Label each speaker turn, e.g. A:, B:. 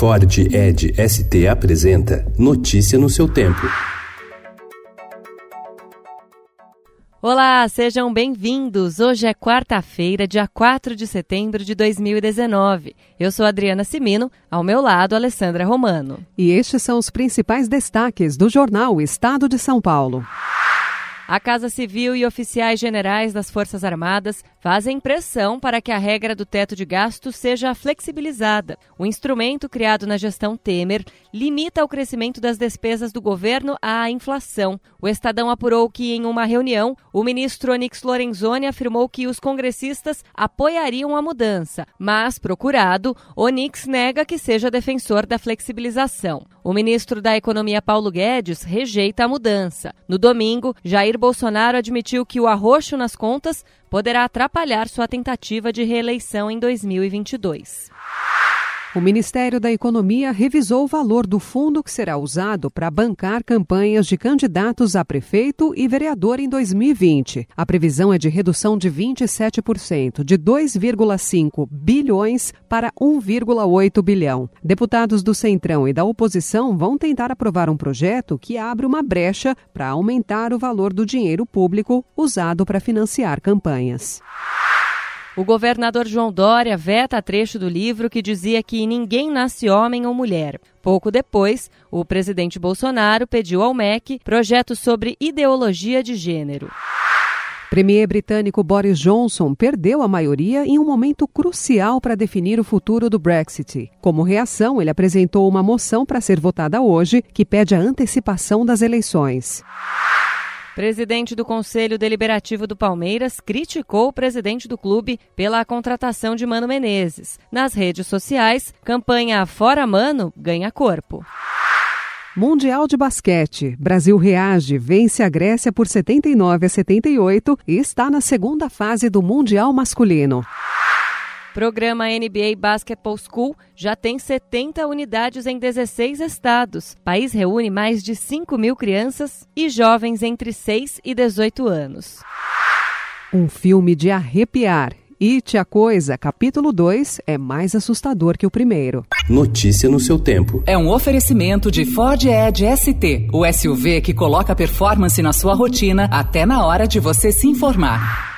A: Ford Ed ST apresenta Notícia no seu tempo.
B: Olá, sejam bem-vindos. Hoje é quarta-feira, dia 4 de setembro de 2019. Eu sou Adriana Simino, ao meu lado, Alessandra Romano.
C: E estes são os principais destaques do jornal Estado de São Paulo.
B: A Casa Civil e oficiais generais das Forças Armadas fazem pressão para que a regra do teto de gastos seja flexibilizada. O instrumento criado na gestão Temer limita o crescimento das despesas do governo à inflação. O Estadão apurou que, em uma reunião, o ministro Onyx Lorenzoni afirmou que os congressistas apoiariam a mudança, mas, procurado, Onyx nega que seja defensor da flexibilização. O ministro da Economia Paulo Guedes rejeita a mudança. No domingo, Jair Bolsonaro admitiu que o arroxo nas contas poderá atrapalhar sua tentativa de reeleição em 2022.
C: O Ministério da Economia revisou o valor do fundo que será usado para bancar campanhas de candidatos a prefeito e vereador em 2020. A previsão é de redução de 27%, de 2,5 bilhões para 1,8 bilhão. Deputados do Centrão e da oposição vão tentar aprovar um projeto que abre uma brecha para aumentar o valor do dinheiro público usado para financiar campanhas.
B: O governador João Dória veta trecho do livro que dizia que ninguém nasce homem ou mulher. Pouco depois, o presidente Bolsonaro pediu ao MEC projeto sobre ideologia de gênero.
C: Premier britânico Boris Johnson perdeu a maioria em um momento crucial para definir o futuro do Brexit. Como reação, ele apresentou uma moção para ser votada hoje que pede a antecipação das eleições.
B: Presidente do Conselho Deliberativo do Palmeiras criticou o presidente do clube pela contratação de Mano Menezes. Nas redes sociais, campanha Fora Mano ganha corpo.
C: Mundial de Basquete. Brasil reage, vence a Grécia por 79 a 78 e está na segunda fase do Mundial Masculino.
B: Programa NBA Basketball School já tem 70 unidades em 16 estados. O país reúne mais de 5 mil crianças e jovens entre 6 e 18 anos.
C: Um filme de arrepiar. It a Coisa, capítulo 2, é mais assustador que o primeiro.
A: Notícia no seu tempo.
D: É um oferecimento de Ford Edge ST, o SUV que coloca performance na sua rotina até na hora de você se informar.